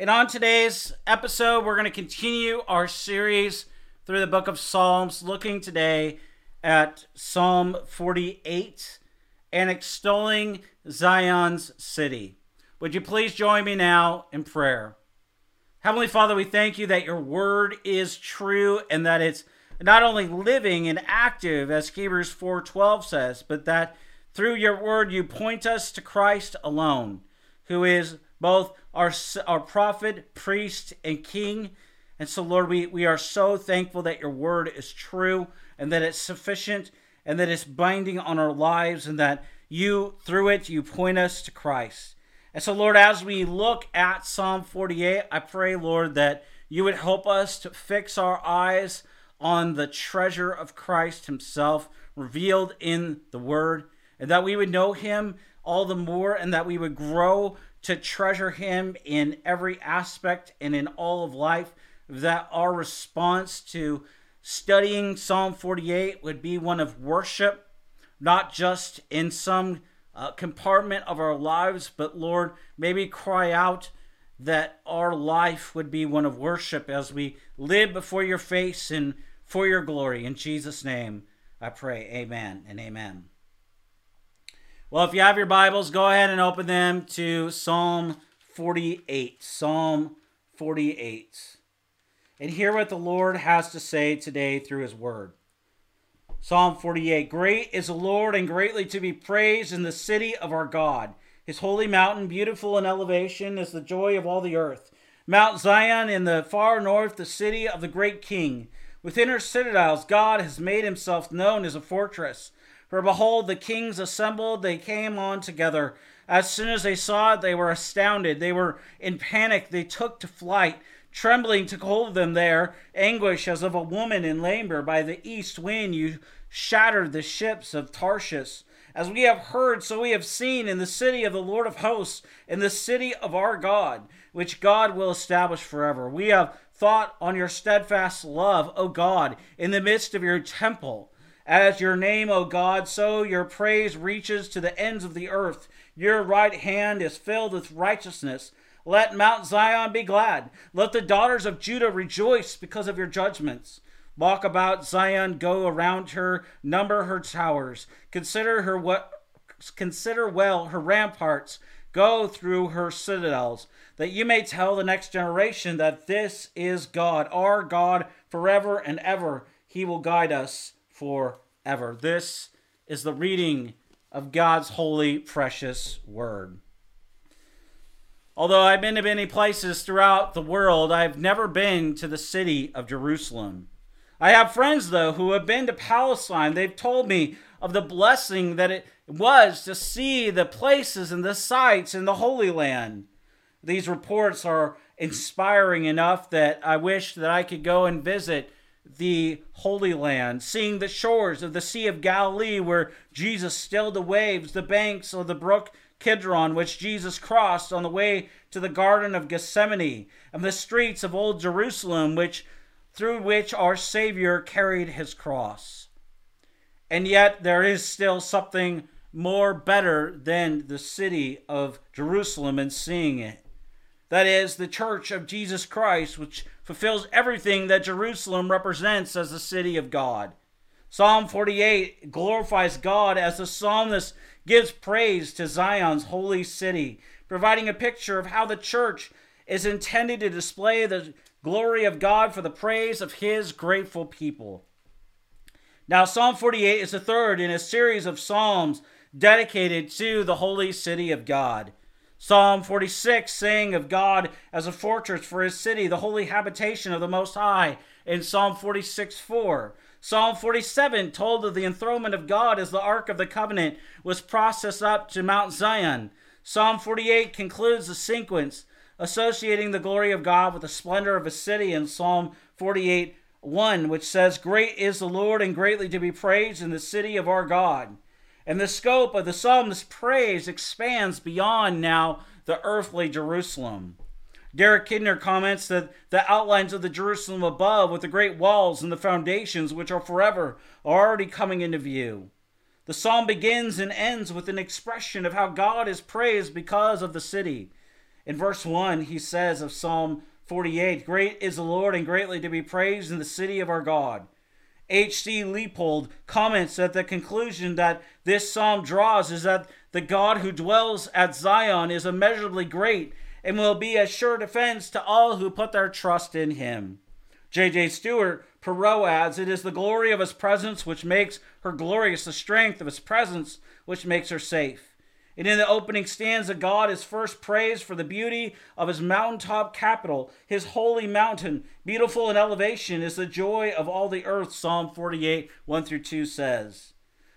And on today's episode, we're going to continue our series through the book of Psalms, looking today at Psalm 48 and extolling Zion's city. Would you please join me now in prayer? Heavenly Father, we thank you that your word is true and that it's not only living and active as Hebrews 4:12 says, but that through your word you point us to Christ alone, who is both our our prophet, priest, and king. And so Lord, we, we are so thankful that your word is true and that it's sufficient and that it's binding on our lives and that you through it you point us to Christ. And so Lord, as we look at Psalm 48, I pray Lord that you would help us to fix our eyes on the treasure of Christ Himself revealed in the Word, and that we would know Him all the more, and that we would grow to treasure Him in every aspect and in all of life. That our response to studying Psalm 48 would be one of worship, not just in some uh, compartment of our lives, but Lord, maybe cry out that our life would be one of worship as we live before your face and for your glory. In Jesus' name, I pray. Amen and amen. Well, if you have your Bibles, go ahead and open them to Psalm 48. Psalm 48. And hear what the Lord has to say today through his word. Psalm 48 Great is the Lord and greatly to be praised in the city of our God. His holy mountain, beautiful in elevation, is the joy of all the earth. Mount Zion in the far north, the city of the great king. Within her citadels, God has made himself known as a fortress. For behold, the kings assembled, they came on together. As soon as they saw it, they were astounded. They were in panic, they took to flight. Trembling took hold of them there, anguish as of a woman in labor. By the east wind you shattered the ships of Tarshish. As we have heard, so we have seen in the city of the Lord of hosts, in the city of our God, which God will establish forever. We have thought on your steadfast love, O God, in the midst of your temple. As your name, O God, so your praise reaches to the ends of the earth. Your right hand is filled with righteousness. Let Mount Zion be glad. Let the daughters of Judah rejoice because of your judgments. Walk about Zion, go around her, number her towers. Consider her what consider well her ramparts. Go through her citadels that you may tell the next generation that this is God, our God, forever and ever. He will guide us forever. This is the reading of God's holy, precious word. Although I've been to many places throughout the world, I've never been to the city of Jerusalem. I have friends, though, who have been to Palestine. They've told me of the blessing that it was to see the places and the sights in the Holy Land. These reports are inspiring enough that I wish that I could go and visit the Holy Land, seeing the shores of the Sea of Galilee where Jesus stilled the waves, the banks of the brook Kidron, which Jesus crossed on the way to the Garden of Gethsemane, and the streets of Old Jerusalem, which through which our Savior carried his cross. And yet there is still something more better than the city of Jerusalem and seeing it. That is the church of Jesus Christ, which fulfills everything that Jerusalem represents as the city of God. Psalm 48 glorifies God as the psalmist gives praise to Zion's holy city, providing a picture of how the church is intended to display the glory of God for the praise of his grateful people. Now, Psalm 48 is the third in a series of psalms dedicated to the holy city of God. Psalm 46 saying of God as a fortress for his city, the holy habitation of the Most High, in Psalm 46 4. Psalm 47 told of the enthronement of God as the Ark of the Covenant was processed up to Mount Zion. Psalm 48 concludes the sequence associating the glory of God with the splendor of a city in Psalm 48 1, which says, Great is the Lord and greatly to be praised in the city of our God. And the scope of the psalmist's praise expands beyond now the earthly Jerusalem. Derek Kidner comments that the outlines of the Jerusalem above, with the great walls and the foundations which are forever, are already coming into view. The psalm begins and ends with an expression of how God is praised because of the city. In verse 1, he says of Psalm 48 Great is the Lord and greatly to be praised in the city of our God. H.C. Leupold comments that the conclusion that this psalm draws is that the God who dwells at Zion is immeasurably great and will be a sure defense to all who put their trust in him. J.J. Stewart Perowne adds, It is the glory of his presence which makes her glorious, the strength of his presence which makes her safe. And in the opening stanza, God is first praised for the beauty of his mountaintop capital, his holy mountain. Beautiful in elevation is the joy of all the earth, Psalm 48, 1 through 2 says.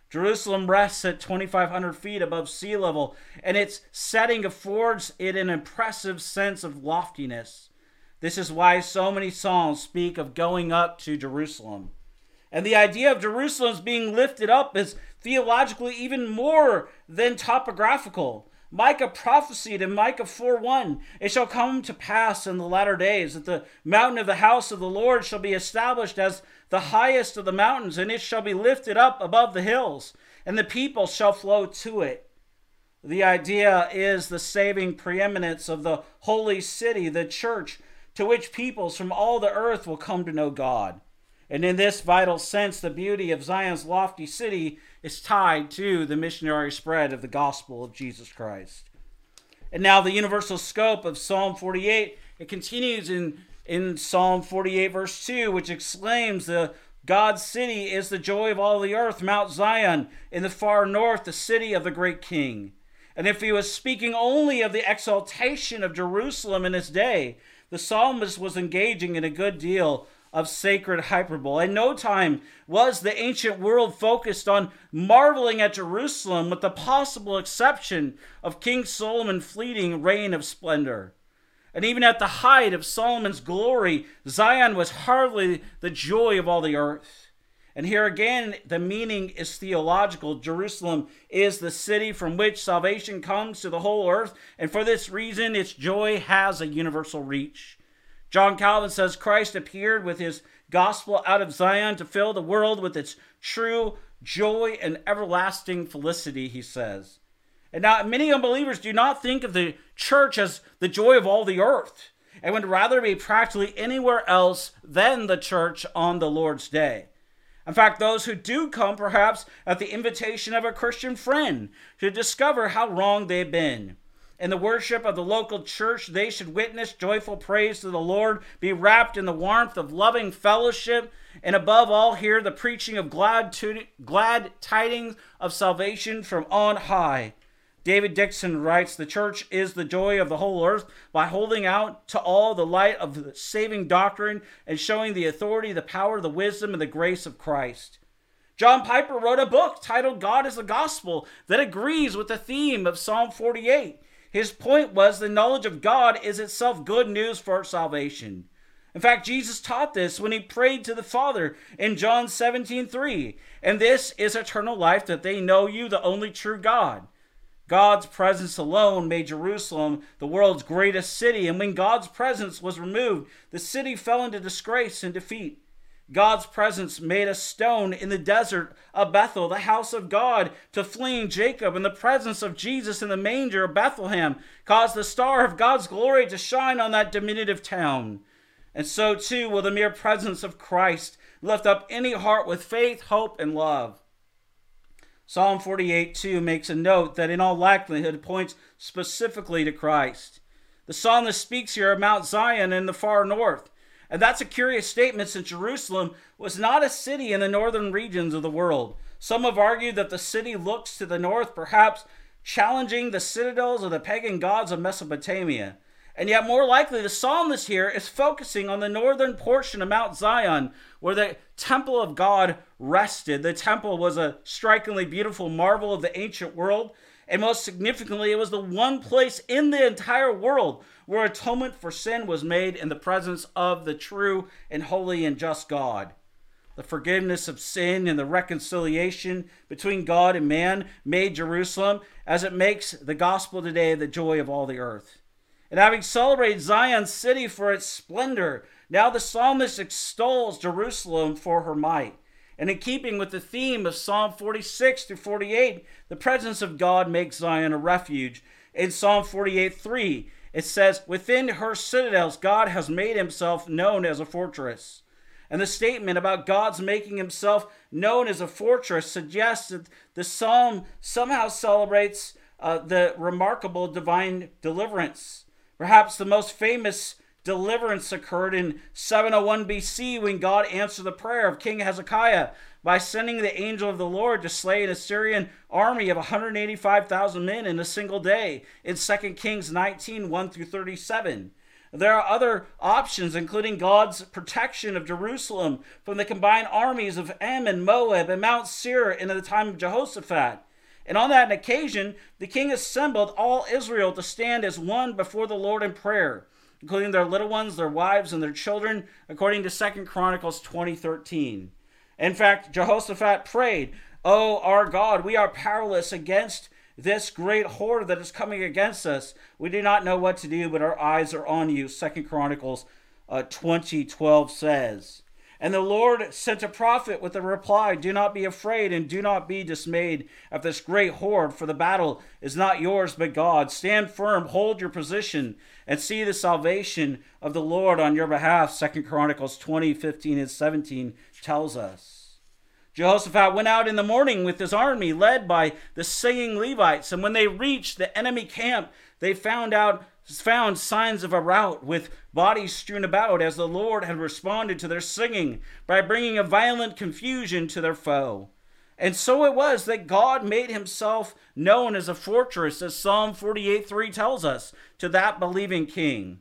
Jerusalem rests at 2,500 feet above sea level, and its setting affords it an impressive sense of loftiness. This is why so many songs speak of going up to Jerusalem. And the idea of Jerusalem being lifted up is theologically even more than topographical. Micah prophesied in Micah 4:1, It shall come to pass in the latter days that the mountain of the house of the Lord shall be established as the highest of the mountains, and it shall be lifted up above the hills, and the people shall flow to it. The idea is the saving preeminence of the holy city, the church, to which peoples from all the earth will come to know God. And in this vital sense, the beauty of Zion's lofty city is tied to the missionary spread of the gospel of Jesus Christ. And now the universal scope of Psalm 48, it continues in in Psalm 48, verse 2, which exclaims, The God's city is the joy of all the earth, Mount Zion, in the far north, the city of the great king. And if he was speaking only of the exaltation of Jerusalem in his day, the psalmist was engaging in a good deal of sacred hyperbole. In no time was the ancient world focused on marveling at Jerusalem, with the possible exception of King Solomon's fleeting reign of splendor. And even at the height of Solomon's glory, Zion was hardly the joy of all the earth. And here again, the meaning is theological. Jerusalem is the city from which salvation comes to the whole earth, and for this reason, its joy has a universal reach. John Calvin says Christ appeared with his gospel out of Zion to fill the world with its true joy and everlasting felicity, he says. And now, many unbelievers do not think of the church as the joy of all the earth and would rather be practically anywhere else than the church on the Lord's day. In fact, those who do come perhaps at the invitation of a Christian friend to discover how wrong they've been. In the worship of the local church, they should witness joyful praise to the Lord, be wrapped in the warmth of loving fellowship, and above all, hear the preaching of glad, to, glad tidings of salvation from on high. David Dickson writes The church is the joy of the whole earth by holding out to all the light of the saving doctrine and showing the authority, the power, the wisdom, and the grace of Christ. John Piper wrote a book titled God is the Gospel that agrees with the theme of Psalm 48. His point was the knowledge of God is itself good news for salvation. In fact, Jesus taught this when he prayed to the Father in John 17 3. And this is eternal life that they know you, the only true God God's presence alone made Jerusalem the world's greatest city, and when God's presence was removed, the city fell into disgrace and defeat. God's presence made a stone in the desert of Bethel, the house of God, to fleeing Jacob, and the presence of Jesus in the manger of Bethlehem caused the star of God's glory to shine on that diminutive town. And so too will the mere presence of Christ lift up any heart with faith, hope, and love. Psalm 48 2 makes a note that in all likelihood points specifically to Christ. The psalmist speaks here of Mount Zion in the far north. And that's a curious statement since Jerusalem was not a city in the northern regions of the world. Some have argued that the city looks to the north, perhaps challenging the citadels of the pagan gods of Mesopotamia. And yet, more likely, the psalmist here is focusing on the northern portion of Mount Zion, where the temple of God rested. The temple was a strikingly beautiful marvel of the ancient world. And most significantly, it was the one place in the entire world where atonement for sin was made in the presence of the true and holy and just God. The forgiveness of sin and the reconciliation between God and man made Jerusalem as it makes the gospel today the joy of all the earth. And having celebrated Zion's city for its splendor, now the psalmist extols Jerusalem for her might. And in keeping with the theme of Psalm 46 through 48, the presence of God makes Zion a refuge. In Psalm 48 3, it says, Within her citadels, God has made himself known as a fortress. And the statement about God's making himself known as a fortress suggests that the psalm somehow celebrates uh, the remarkable divine deliverance. Perhaps the most famous deliverance occurred in 701 BC when God answered the prayer of King Hezekiah by sending the angel of the Lord to slay an Assyrian army of 185,000 men in a single day in 2 Kings 19 1 through 37. There are other options, including God's protection of Jerusalem from the combined armies of Ammon, Moab, and Mount Seir in the time of Jehoshaphat. And on that occasion, the king assembled all Israel to stand as one before the Lord in prayer including their little ones, their wives, and their children, according to Second Chronicles 2013. In fact, Jehoshaphat prayed, Oh, our God, we are powerless against this great horde that is coming against us. We do not know what to do, but our eyes are on you. Second Chronicles uh, 2012 says. And the Lord sent a prophet with a reply Do not be afraid and do not be dismayed of this great horde, for the battle is not yours but God. Stand firm, hold your position, and see the salvation of the Lord on your behalf. Second Chronicles 20, 15, and 17 tells us. Jehoshaphat went out in the morning with his army, led by the singing Levites, and when they reached the enemy camp, they found out found signs of a rout with bodies strewn about as the Lord had responded to their singing by bringing a violent confusion to their foe. And so it was that God made himself known as a fortress, as Psalm 48 3 tells us, to that believing king.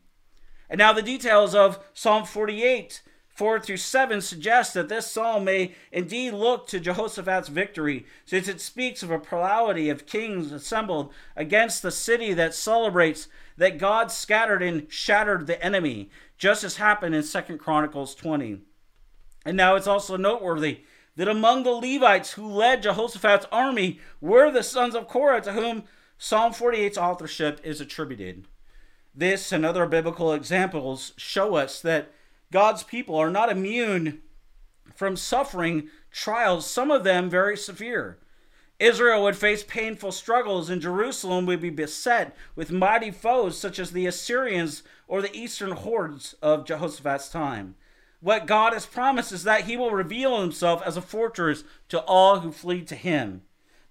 And now the details of Psalm 48 4 through 7 suggests that this psalm may indeed look to Jehoshaphat's victory, since it speaks of a plurality of kings assembled against the city that celebrates that God scattered and shattered the enemy, just as happened in Second Chronicles 20. And now it's also noteworthy that among the Levites who led Jehoshaphat's army were the sons of Korah, to whom Psalm 48's authorship is attributed. This and other biblical examples show us that God's people are not immune from suffering trials, some of them very severe. Israel would face painful struggles, and Jerusalem would be beset with mighty foes such as the Assyrians or the eastern hordes of Jehoshaphat's time. What God has promised is that he will reveal himself as a fortress to all who flee to him.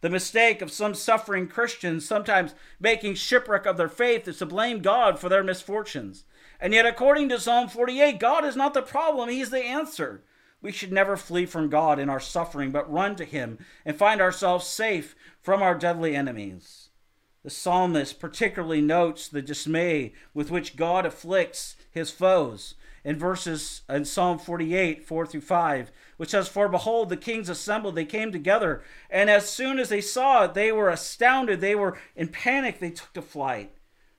The mistake of some suffering Christians, sometimes making shipwreck of their faith, is to blame God for their misfortunes. And yet, according to Psalm 48, God is not the problem, He's the answer. We should never flee from God in our suffering, but run to Him and find ourselves safe from our deadly enemies. The psalmist particularly notes the dismay with which God afflicts his foes in verses in Psalm 48, 4 through 5, which says, For behold, the kings assembled, they came together, and as soon as they saw it, they were astounded, they were in panic, they took to flight.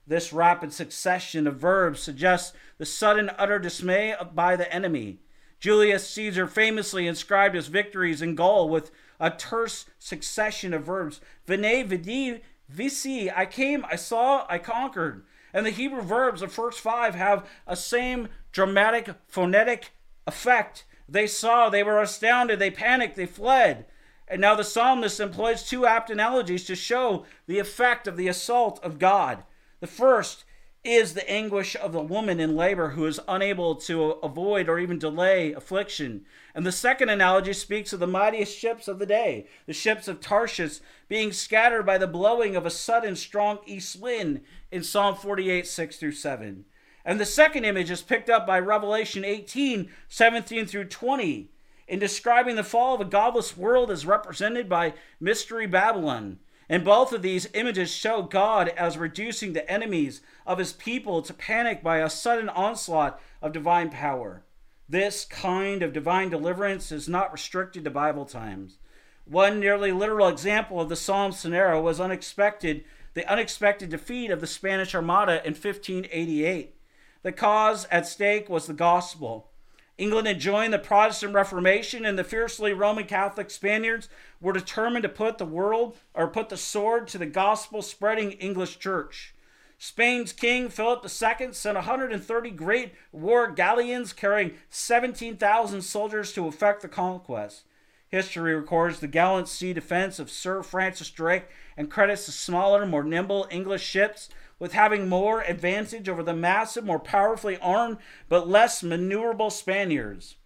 This rapid succession of verbs suggests the sudden utter dismay by the enemy. Julius Caesar famously inscribed his victories in Gaul with a terse succession of verbs. Veni, vidi, vici. I came, I saw, I conquered. And the Hebrew verbs, the first five, have a same dramatic phonetic effect. They saw, they were astounded, they panicked, they fled. And now the psalmist employs two apt analogies to show the effect of the assault of God. The first is the anguish of the woman in labor who is unable to avoid or even delay affliction. And the second analogy speaks of the mightiest ships of the day, the ships of Tarshish being scattered by the blowing of a sudden strong east wind in Psalm 48, 6 through 7. And the second image is picked up by Revelation 18, 17 through 20, in describing the fall of a godless world as represented by Mystery Babylon. And both of these images show God as reducing the enemies of his people to panic by a sudden onslaught of divine power. This kind of divine deliverance is not restricted to Bible times. One nearly literal example of the Psalm scenario was unexpected the unexpected defeat of the Spanish Armada in 1588. The cause at stake was the gospel. England had joined the Protestant Reformation, and the fiercely Roman Catholic Spaniards were determined to put the world or put the sword to the gospel spreading English church. Spain's king Philip II sent 130 great war galleons carrying 17,000 soldiers to effect the conquest. History records the gallant sea defense of Sir Francis Drake and credits the smaller, more nimble English ships with having more advantage over the massive, more powerfully armed, but less maneuverable Spaniards.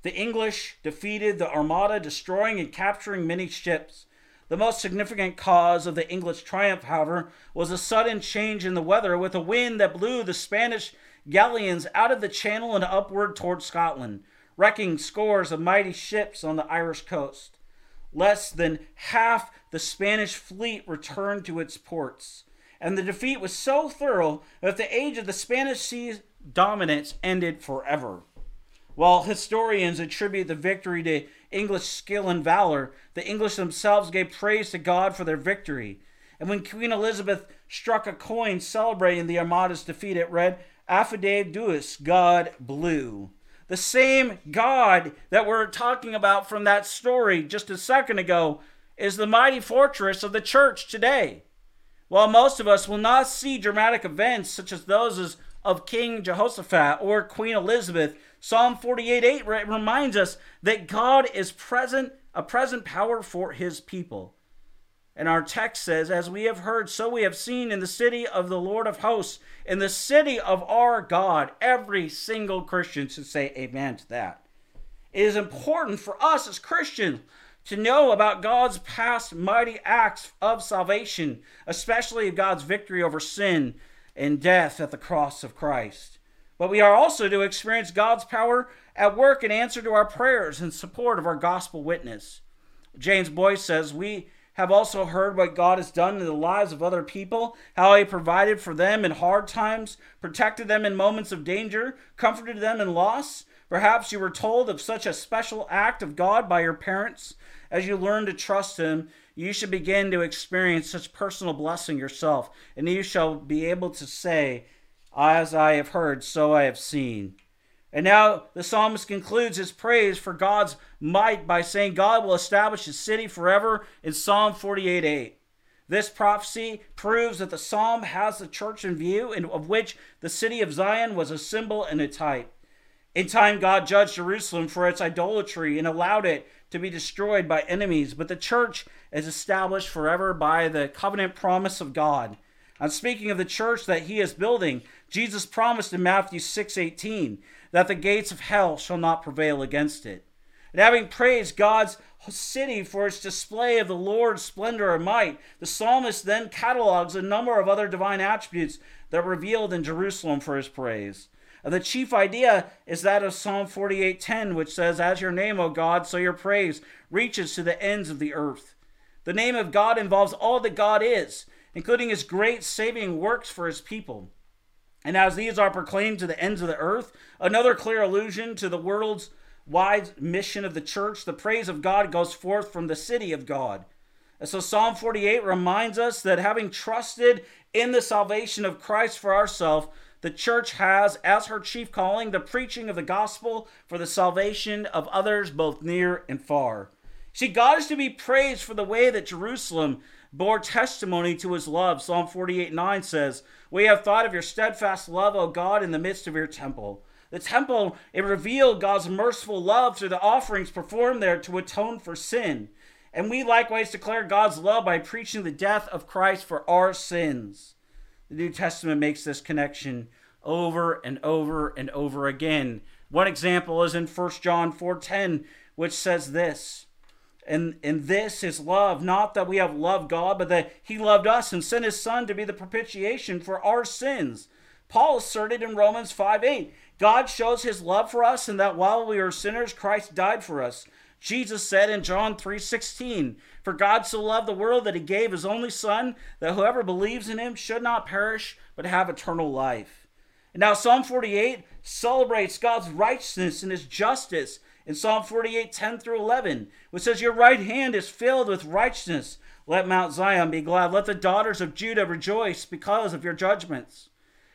The English defeated the Armada, destroying and capturing many ships. The most significant cause of the English triumph, however, was a sudden change in the weather with a wind that blew the Spanish galleons out of the channel and upward toward Scotland wrecking scores of mighty ships on the Irish coast. Less than half the Spanish fleet returned to its ports, and the defeat was so thorough that the age of the Spanish sea dominance ended forever. While historians attribute the victory to English skill and valor, the English themselves gave praise to God for their victory. And when Queen Elizabeth struck a coin celebrating the Armada's defeat, it read, Affide Deus, God blew. The same God that we're talking about from that story just a second ago is the mighty fortress of the church today. While most of us will not see dramatic events such as those of King Jehoshaphat or Queen Elizabeth, Psalm 48:8 reminds us that God is present, a present power for his people. And our text says, As we have heard, so we have seen in the city of the Lord of hosts, in the city of our God. Every single Christian should say amen to that. It is important for us as Christians to know about God's past mighty acts of salvation, especially God's victory over sin and death at the cross of Christ. But we are also to experience God's power at work in answer to our prayers in support of our gospel witness. James Boice says, We have also heard what God has done in the lives of other people, how He provided for them in hard times, protected them in moments of danger, comforted them in loss. Perhaps you were told of such a special act of God by your parents. As you learn to trust Him, you should begin to experience such personal blessing yourself, and you shall be able to say, As I have heard, so I have seen. And now the psalmist concludes his praise for God's might by saying God will establish his city forever in Psalm 48 8. This prophecy proves that the psalm has the church in view, and of which the city of Zion was a symbol and a type. In time, God judged Jerusalem for its idolatry and allowed it to be destroyed by enemies, but the church is established forever by the covenant promise of God. I'm speaking of the church that he is building. Jesus promised in Matthew 6:18 that the gates of hell shall not prevail against it. And having praised God's city for its display of the Lord's splendor and might, the psalmist then catalogs a number of other divine attributes that are revealed in Jerusalem for his praise. The chief idea is that of Psalm 48:10, which says, "As your name, O God, so your praise reaches to the ends of the earth." The name of God involves all that God is, including his great saving works for his people. And as these are proclaimed to the ends of the earth, another clear allusion to the world's wide mission of the church, the praise of God goes forth from the city of God. And so Psalm 48 reminds us that having trusted in the salvation of Christ for ourselves, the church has as her chief calling the preaching of the gospel for the salvation of others both near and far. See, God is to be praised for the way that Jerusalem bore testimony to his love. Psalm 48 9 says, We have thought of your steadfast love, O God, in the midst of your temple. The temple, it revealed God's merciful love through the offerings performed there to atone for sin. And we likewise declare God's love by preaching the death of Christ for our sins. The New Testament makes this connection over and over and over again. One example is in 1 John 4:10, which says this, and, and this is love, not that we have loved God, but that He loved us and sent His Son to be the propitiation for our sins. Paul asserted in Romans 5 8, God shows His love for us, and that while we were sinners, Christ died for us. Jesus said in John 3 16, For God so loved the world that He gave His only Son, that whoever believes in Him should not perish, but have eternal life. And now Psalm 48 celebrates God's righteousness and His justice In Psalm 48, 10 through 11, which says, Your right hand is filled with righteousness. Let Mount Zion be glad. Let the daughters of Judah rejoice because of your judgments.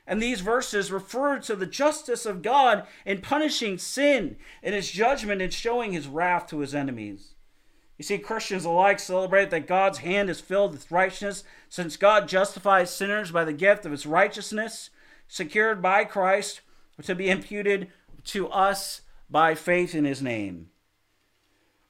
And these verses refer to the justice of God in punishing sin and his judgment in showing his wrath to his enemies. You see, Christians alike celebrate that God's hand is filled with righteousness, since God justifies sinners by the gift of his righteousness, secured by Christ to be imputed to us by faith in his name.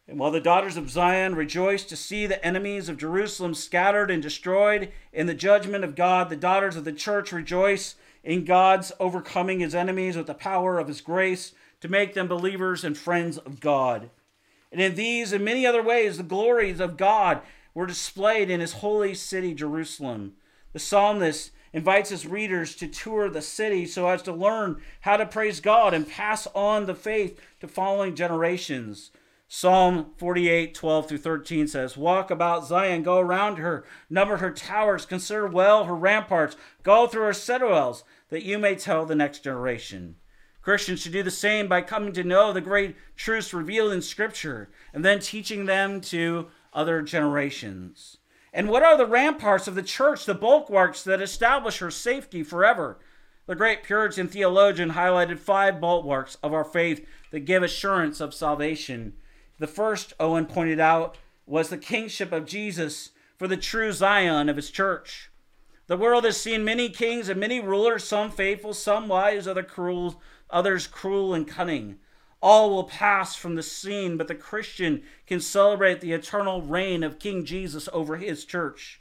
And while the daughters of Zion rejoice to see the enemies of Jerusalem scattered and destroyed in the judgment of God, the daughters of the church rejoice in God's overcoming his enemies with the power of his grace to make them believers and friends of God. And in these and many other ways, the glories of God were displayed in his holy city, Jerusalem. The psalmist invites his readers to tour the city so as to learn how to praise God and pass on the faith to following generations. Psalm 48, 12 through 13 says, Walk about Zion, go around her, number her towers, consider well her ramparts, go through her citadels, that you may tell the next generation. Christians should do the same by coming to know the great truths revealed in Scripture and then teaching them to other generations. And what are the ramparts of the church, the bulwarks that establish her safety forever? The great Puritan theologian highlighted five bulwarks of our faith that give assurance of salvation. The first, Owen pointed out, was the kingship of Jesus for the true Zion of his church. The world has seen many kings and many rulers, some faithful, some wise, other cruel, others cruel and cunning. All will pass from the scene, but the Christian can celebrate the eternal reign of King Jesus over his church.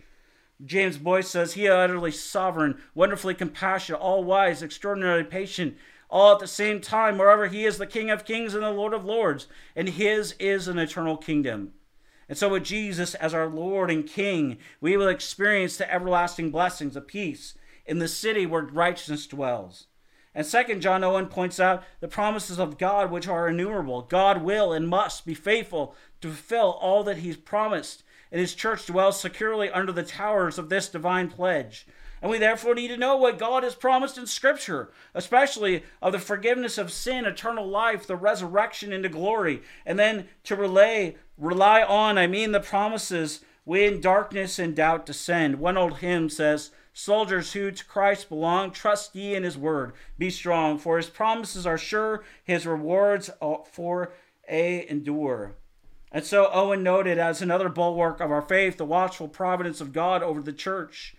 James Boice says, He utterly sovereign, wonderfully compassionate, all wise, extraordinarily patient, all at the same time, wherever he is the King of kings and the Lord of lords, and his is an eternal kingdom. And so, with Jesus as our Lord and King, we will experience the everlasting blessings of peace in the city where righteousness dwells. And second, John Owen points out the promises of God, which are innumerable. God will and must be faithful to fulfill all that He's promised, and His church dwells securely under the towers of this divine pledge. And we therefore need to know what God has promised in Scripture, especially of the forgiveness of sin, eternal life, the resurrection into glory, and then to relay, rely on, I mean, the promises when darkness and doubt descend. One old hymn says, Soldiers who to Christ belong, trust ye in his word. Be strong, for his promises are sure, his rewards uh, for a endure. And so Owen noted as another bulwark of our faith the watchful providence of God over the church.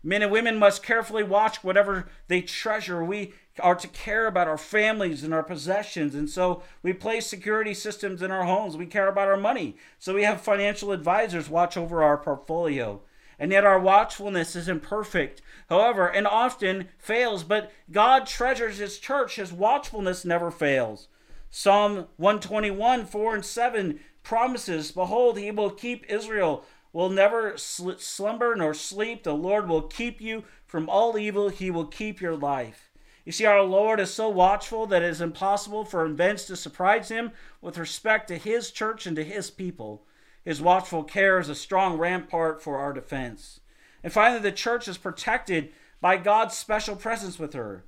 Men and women must carefully watch whatever they treasure. We are to care about our families and our possessions. And so we place security systems in our homes. We care about our money. So we have financial advisors watch over our portfolio and yet our watchfulness is imperfect. However, and often fails, but God treasures his church. His watchfulness never fails. Psalm 121, 4 and 7 promises, Behold, he will keep Israel, will never sl- slumber nor sleep. The Lord will keep you from all evil. He will keep your life. You see, our Lord is so watchful that it is impossible for events to surprise him with respect to his church and to his people. His watchful care is a strong rampart for our defense. And finally, the church is protected by God's special presence with her.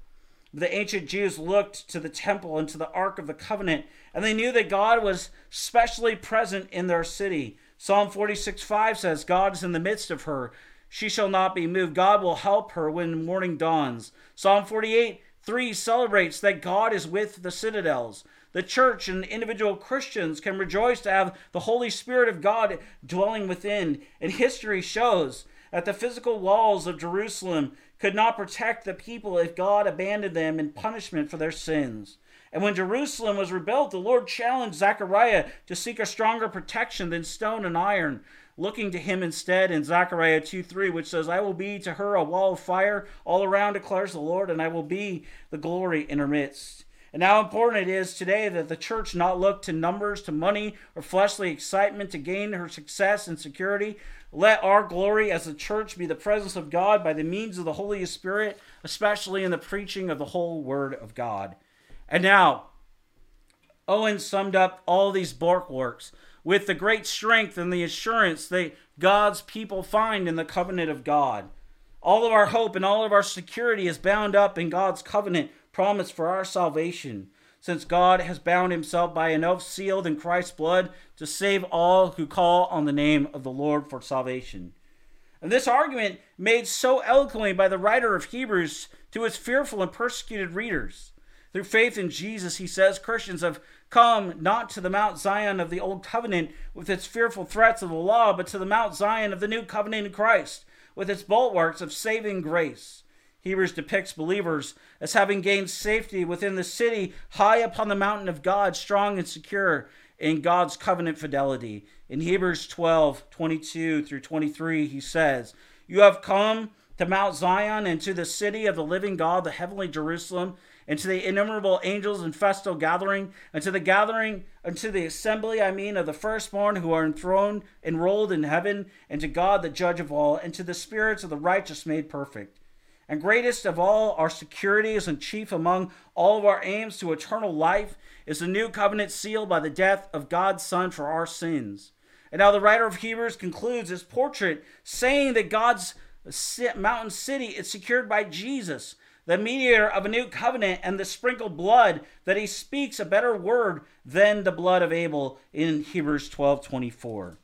The ancient Jews looked to the temple and to the Ark of the Covenant, and they knew that God was specially present in their city. Psalm 46 5 says, God is in the midst of her. She shall not be moved. God will help her when morning dawns. Psalm 48 3 celebrates that God is with the citadels. The church and individual Christians can rejoice to have the Holy Spirit of God dwelling within. And history shows that the physical walls of Jerusalem could not protect the people if God abandoned them in punishment for their sins. And when Jerusalem was rebuilt, the Lord challenged Zechariah to seek a stronger protection than stone and iron, looking to him instead in Zechariah 2 3, which says, I will be to her a wall of fire all around, declares the Lord, and I will be the glory in her midst. And how important it is today that the church not look to numbers, to money, or fleshly excitement to gain her success and security. Let our glory as a church be the presence of God by the means of the Holy Spirit, especially in the preaching of the whole Word of God. And now, Owen summed up all these bulwarks with the great strength and the assurance that God's people find in the covenant of God. All of our hope and all of our security is bound up in God's covenant promise for our salvation. since God has bound himself by an oath sealed in Christ's blood to save all who call on the name of the Lord for salvation. And this argument, made so eloquently by the writer of Hebrews to his fearful and persecuted readers. Through faith in Jesus, he says Christians have come not to the Mount Zion of the Old Covenant with its fearful threats of the law, but to the Mount Zion of the New Covenant in Christ with its bulwarks of saving grace. Hebrews depicts believers as having gained safety within the city high upon the mountain of God, strong and secure in God's covenant fidelity. In Hebrews 12 22 through 23, he says, You have come to Mount Zion and to the city of the living God, the heavenly Jerusalem, and to the innumerable angels in festal gathering, and to the gathering, and to the assembly, I mean, of the firstborn who are enthroned, enrolled in heaven, and to God, the judge of all, and to the spirits of the righteous made perfect. And greatest of all our security, securities and chief among all of our aims to eternal life is the new covenant sealed by the death of God's Son for our sins. And now the writer of Hebrews concludes his portrait saying that God's mountain city is secured by Jesus, the mediator of a new covenant, and the sprinkled blood that he speaks a better word than the blood of Abel in Hebrews 12 24.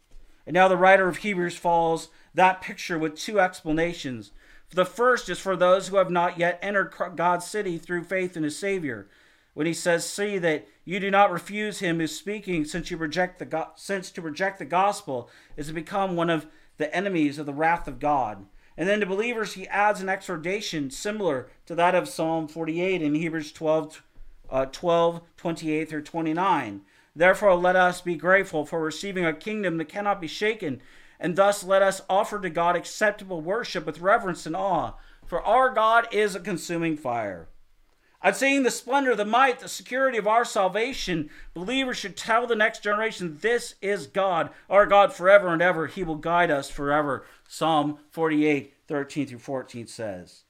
And now the writer of Hebrews follows that picture with two explanations. The first is for those who have not yet entered God's city through faith in his Savior. When he says, "See that you do not refuse him who's speaking, since you reject the go- since to reject the gospel is to become one of the enemies of the wrath of God." And then to believers, he adds an exhortation similar to that of Psalm 48 in Hebrews 12, uh, 12 28 through 29. Therefore, let us be grateful for receiving a kingdom that cannot be shaken, and thus let us offer to God acceptable worship with reverence and awe, for our God is a consuming fire. I've the splendor, the might, the security of our salvation. Believers should tell the next generation this is God, our God forever and ever. He will guide us forever. Psalm 48, 13 through 14 says.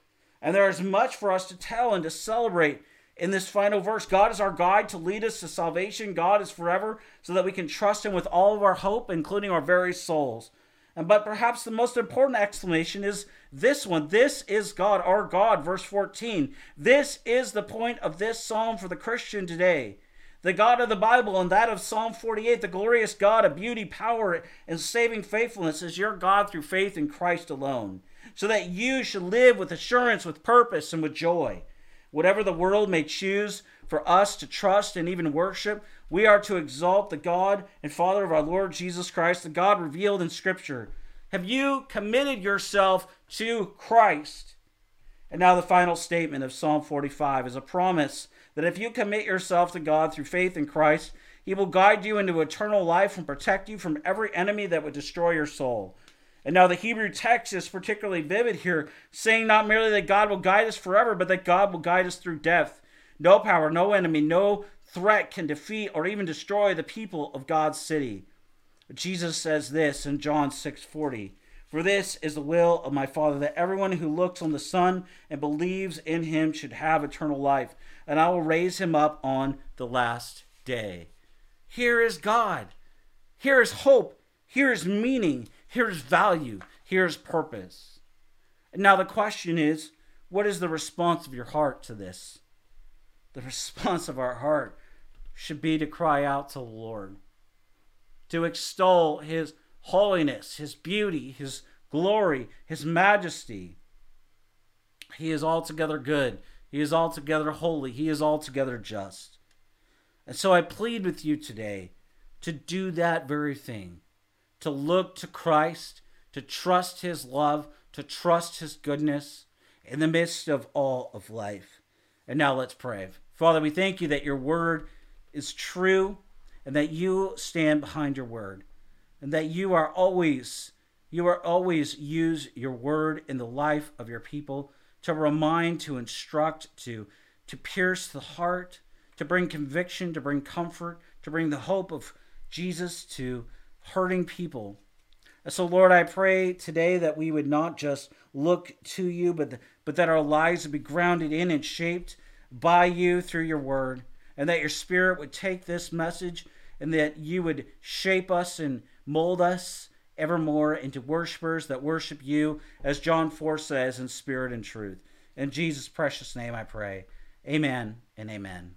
And there is much for us to tell and to celebrate in this final verse. God is our guide to lead us to salvation. God is forever so that we can trust Him with all of our hope, including our very souls. But perhaps the most important exclamation is this one. This is God, our God, verse 14. This is the point of this psalm for the Christian today. The God of the Bible and that of Psalm 48, the glorious God of beauty, power, and saving faithfulness, is your God through faith in Christ alone, so that you should live with assurance, with purpose, and with joy. Whatever the world may choose for us to trust and even worship, we are to exalt the God and Father of our Lord Jesus Christ, the God revealed in Scripture. Have you committed yourself to Christ? And now, the final statement of Psalm 45 is a promise that if you commit yourself to God through faith in Christ, He will guide you into eternal life and protect you from every enemy that would destroy your soul. And now the Hebrew text is particularly vivid here, saying not merely that God will guide us forever, but that God will guide us through death. No power, no enemy, no threat can defeat or even destroy the people of God's city. Jesus says this in John 6:40. For this is the will of my Father, that everyone who looks on the Son and believes in him should have eternal life, and I will raise him up on the last day. Here is God. Here is hope. Here is meaning. Here is value. Here is purpose. Now the question is what is the response of your heart to this? The response of our heart should be to cry out to the Lord, to extol his holiness, his beauty, his glory, his majesty. He is altogether good. He is altogether holy. He is altogether just. And so I plead with you today to do that very thing, to look to Christ, to trust his love, to trust his goodness in the midst of all of life. And now let's pray. Father, we thank you that your word is true and that you stand behind your word and that you are always you are always use your word in the life of your people to remind to instruct to to pierce the heart to bring conviction to bring comfort to bring the hope of jesus to hurting people. And so lord i pray today that we would not just look to you but but that our lives would be grounded in and shaped by you through your word, and that your spirit would take this message and that you would shape us and mold us evermore into worshipers that worship you, as John 4 says, in spirit and truth. In Jesus' precious name I pray. Amen and amen.